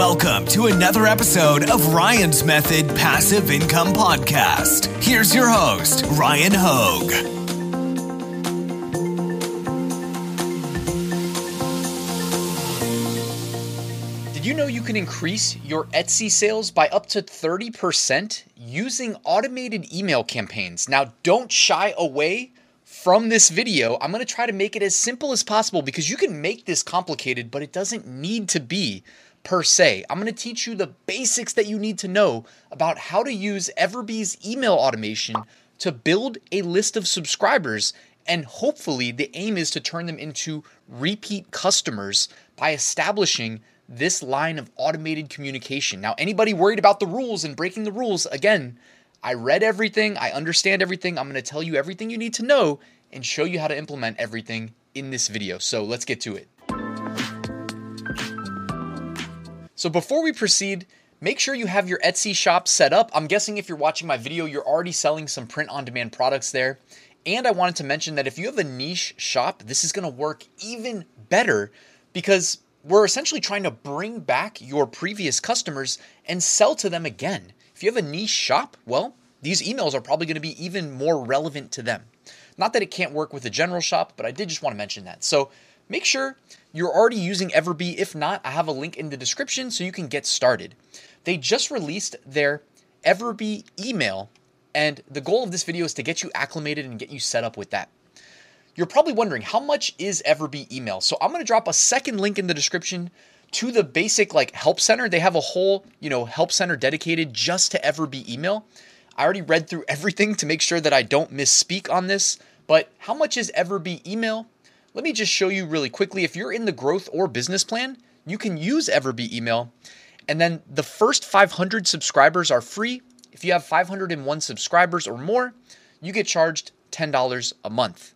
Welcome to another episode of Ryan's Method Passive Income Podcast. Here's your host, Ryan Hogue. Did you know you can increase your Etsy sales by up to 30% using automated email campaigns? Now, don't shy away from this video. I'm going to try to make it as simple as possible because you can make this complicated, but it doesn't need to be per se. I'm going to teach you the basics that you need to know about how to use Everbee's email automation to build a list of subscribers. And hopefully, the aim is to turn them into repeat customers by establishing this line of automated communication. Now, anybody worried about the rules and breaking the rules, again, I read everything, I understand everything. I'm going to tell you everything you need to know and show you how to implement everything in this video. So let's get to it. So before we proceed, make sure you have your Etsy shop set up. I'm guessing if you're watching my video, you're already selling some print on demand products there. And I wanted to mention that if you have a niche shop, this is going to work even better because we're essentially trying to bring back your previous customers and sell to them again. If you have a niche shop, well, these emails are probably going to be even more relevant to them. Not that it can't work with a general shop, but I did just want to mention that. So make sure you're already using Everbee. If not, I have a link in the description so you can get started. They just released their Everbee email, and the goal of this video is to get you acclimated and get you set up with that. You're probably wondering how much is Everbee email? So I'm going to drop a second link in the description to the basic like help center. They have a whole, you know, help center dedicated just to Everbee email. I already read through everything to make sure that I don't misspeak on this, but how much is Everbee email? Let me just show you really quickly. If you're in the growth or business plan, you can use Everbee email. And then the first 500 subscribers are free. If you have 501 subscribers or more, you get charged $10 a month.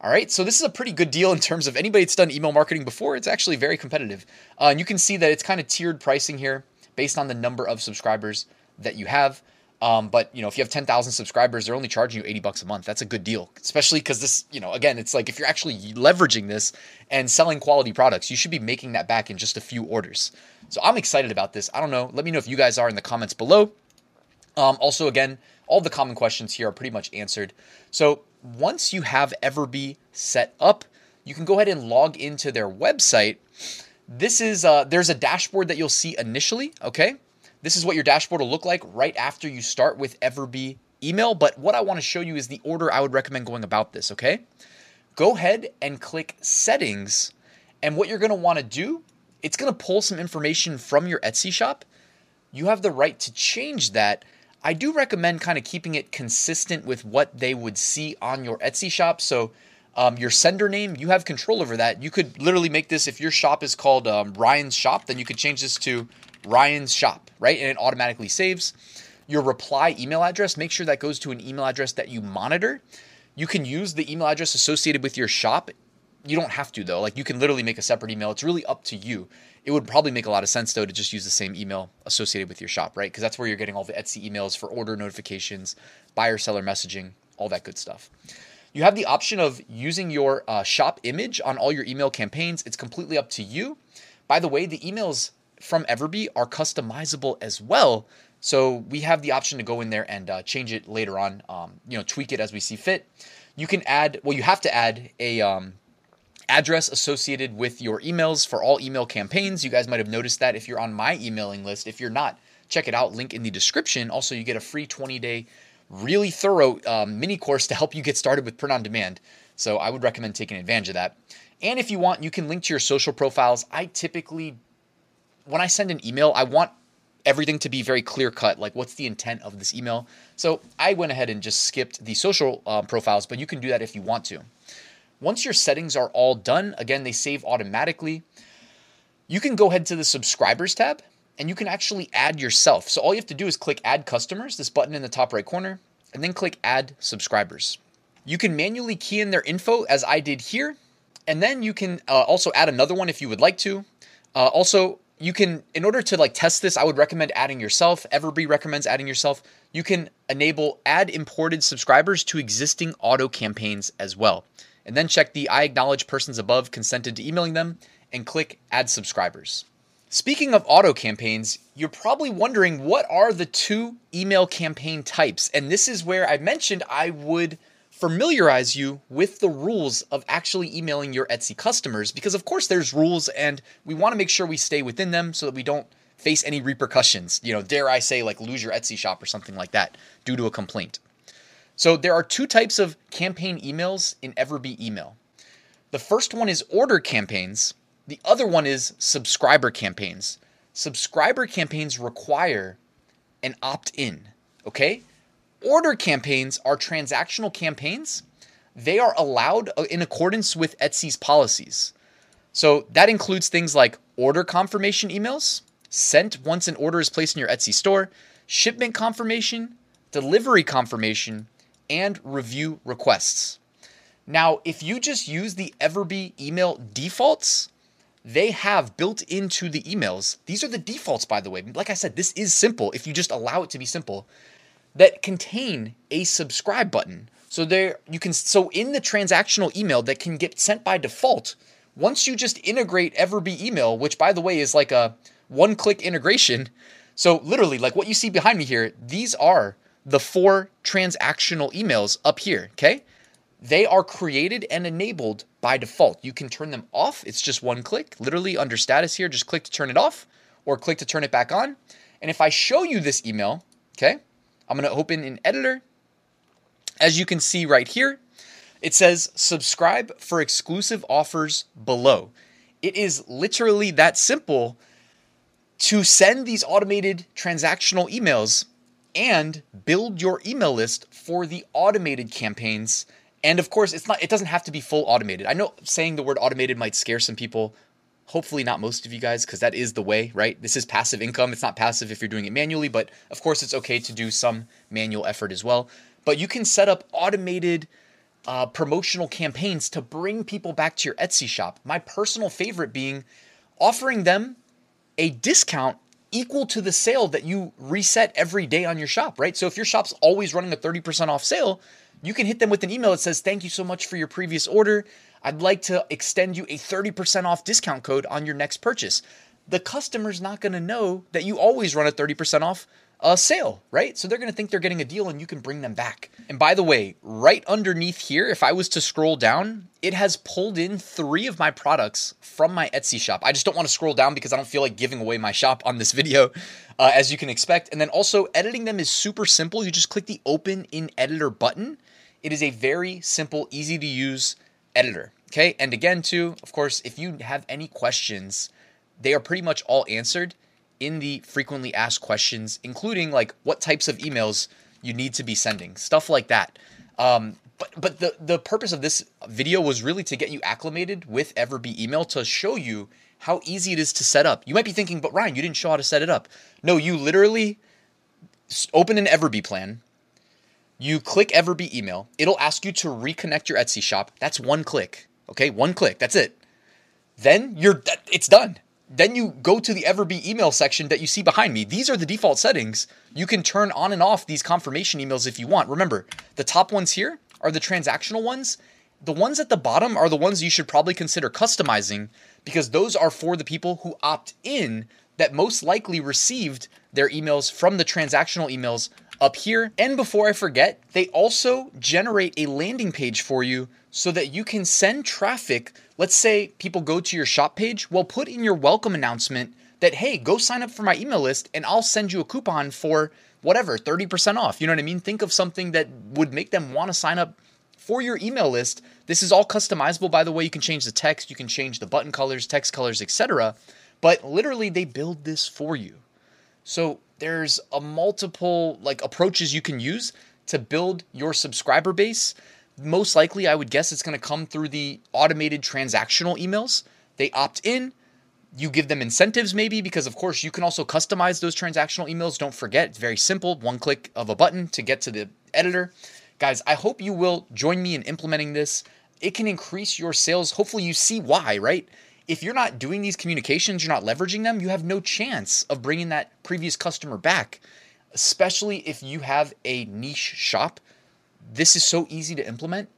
All right, so this is a pretty good deal in terms of anybody that's done email marketing before. It's actually very competitive. Uh, and you can see that it's kind of tiered pricing here based on the number of subscribers that you have. Um, but you know, if you have 10,000 subscribers, they're only charging you 80 bucks a month. That's a good deal, especially because this, you know, again, it's like if you're actually leveraging this and selling quality products, you should be making that back in just a few orders. So I'm excited about this. I don't know. Let me know if you guys are in the comments below. Um, also, again, all the common questions here are pretty much answered. So once you have Everbee set up, you can go ahead and log into their website. This is uh, there's a dashboard that you'll see initially. Okay, this is what your dashboard will look like right after you start with Everbee email. But what I want to show you is the order I would recommend going about this, okay? Go ahead and click settings. And what you're going to want to do, it's going to pull some information from your Etsy shop. You have the right to change that. I do recommend kind of keeping it consistent with what they would see on your Etsy shop. So, um, your sender name, you have control over that. You could literally make this if your shop is called um, Ryan's Shop, then you could change this to Ryan's Shop, right? And it automatically saves. Your reply email address, make sure that goes to an email address that you monitor. You can use the email address associated with your shop. You don't have to, though. Like, you can literally make a separate email. It's really up to you. It would probably make a lot of sense, though, to just use the same email associated with your shop, right? Because that's where you're getting all the Etsy emails for order notifications, buyer seller messaging, all that good stuff. You have the option of using your uh, shop image on all your email campaigns. It's completely up to you. By the way, the emails from Everbee are customizable as well. So we have the option to go in there and uh, change it later on, um, you know, tweak it as we see fit. You can add, well, you have to add a um, address associated with your emails for all email campaigns. You guys might have noticed that if you're on my emailing list. If you're not, check it out. Link in the description. Also, you get a free 20 day, really thorough um, mini course to help you get started with print on demand. So I would recommend taking advantage of that. And if you want, you can link to your social profiles. I typically when I send an email, I want everything to be very clear cut. Like, what's the intent of this email? So I went ahead and just skipped the social um, profiles, but you can do that if you want to. Once your settings are all done, again, they save automatically. You can go ahead to the subscribers tab and you can actually add yourself. So all you have to do is click add customers, this button in the top right corner, and then click add subscribers. You can manually key in their info as I did here, and then you can uh, also add another one if you would like to. Uh, also, you can in order to like test this i would recommend adding yourself. Everbee recommends adding yourself. You can enable add imported subscribers to existing auto campaigns as well. And then check the i acknowledge persons above consented to emailing them and click add subscribers. Speaking of auto campaigns, you're probably wondering what are the two email campaign types? And this is where I mentioned I would familiarize you with the rules of actually emailing your Etsy customers because, of course, there's rules and we want to make sure we stay within them so that we don't face any repercussions. You know, dare I say, like lose your Etsy shop or something like that due to a complaint. So there are two types of campaign emails in Everbee email. The first one is order campaigns, the other one is subscriber campaigns. Subscriber campaigns require an opt in, okay? Order campaigns are transactional campaigns. They are allowed uh, in accordance with Etsy's policies. So that includes things like order confirmation emails sent once an order is placed in your Etsy store, shipment confirmation, delivery confirmation, and review requests. Now, if you just use the Everbee email defaults, they have built into the emails. These are the defaults, by the way. Like I said, this is simple if you just allow it to be simple. That contain a subscribe button. So there you can so in the transactional email that can get sent by default, once you just integrate Everbee email, which by the way is like a one-click integration. So literally, like what you see behind me here, these are the four transactional emails up here. Okay. They are created and enabled by default. You can turn them off. It's just one click. Literally under status here, just click to turn it off or click to turn it back on. And if I show you this email, okay, I'm going to open an editor. As you can see right here, it says subscribe for exclusive offers below. It is literally that simple to send these automated transactional emails and build your email list for the automated campaigns and of course, it's not it doesn't have to be full automated. I know saying the word automated might scare some people. Hopefully not most of you guys because that is the way, right? This is passive income. It's not passive if you're doing it manually, but of course it's okay to do some manual effort as well. But you can set up automated uh, promotional campaigns to bring people back to your Etsy shop. My personal favorite being offering them a discount equal to the sale that you reset every day on your shop, right? So if your shop's always running a 30% off sale, you can hit them with an email that says, Thank you so much for your previous order. I'd like to extend you a 30% off discount code on your next purchase. The customer's not going to know that you always run a 30% off a sale, right? So they're going to think they're getting a deal and you can bring them back. And by the way, right underneath here, if I was to scroll down, it has pulled in three of my products from my Etsy shop. I just don't want to scroll down because I don't feel like giving away my shop on this video, uh, as you can expect. And then also, editing them is super simple. You just click the open in editor button it is a very simple, easy to use editor. Okay. And again, too, of course, if you have any questions, they are pretty much all answered in the frequently asked questions, including like what types of emails you need to be sending, stuff like that. Um, but but the the purpose of this video was really to get you acclimated with Everbee email to show you how easy it is to set up. You might be thinking, but Ryan, you didn't show how to set it up. No, you literally open an Everbee plan, you click Everbee email, it'll ask you to reconnect your Etsy shop. That's one click. Okay, one click. That's it. Then you're it's done. Then you go to the Everbee email section that you see behind me. These are the default settings. You can turn on and off these confirmation emails if you want. Remember, the top ones here are the transactional ones. The ones at the bottom are the ones you should probably consider customizing because those are for the people who opt in that most likely received their emails from the transactional emails up here. And before I forget, they also generate a landing page for you so that you can send traffic. Let's say people go to your shop page. Well, put in your welcome announcement that, hey, go sign up for my email list and I'll send you a coupon for whatever, 30% off. You know what I mean? Think of something that would make them want to sign up for your email list. This is all customizable, by the way. You can change the text, you can change the button colors, text colors, etc. But literally, they build this for you. So there's a multiple like approaches you can use to build your subscriber base. Most likely, I would guess it's going to come through the automated transactional emails. They opt in, you give them incentives maybe because of course you can also customize those transactional emails. Don't forget, it's very simple, one click of a button to get to the editor. Guys, I hope you will join me in implementing this. It can increase your sales. Hopefully you see why, right? If you're not doing these communications, you're not leveraging them, you have no chance of bringing that previous customer back, especially if you have a niche shop. This is so easy to implement.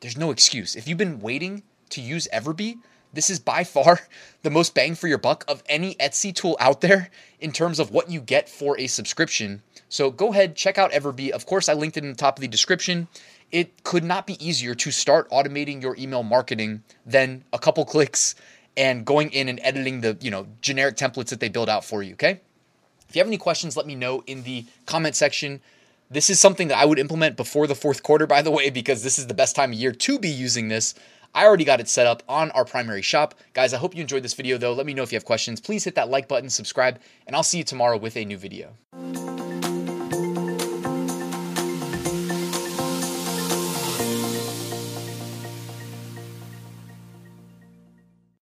There's no excuse. If you've been waiting to use Everbee, This is by far the most bang for your buck of any Etsy tool out there in terms of what you get for a subscription. So go ahead, check out Everbee. Of course, I linked it in the top of the description. It could not be easier to start automating your email marketing than a couple clicks and going in and editing the, you know, generic templates that they build out for you, okay? If you have any questions, let me know in the comment section. This is something that I would implement before the fourth quarter, by the way, because this is the best time of year to be using this. I already got it set up on our primary shop. Guys, I hope you enjoyed this video though. Let me know if you have questions. Please hit that like button, subscribe, and I'll see you tomorrow with a new video.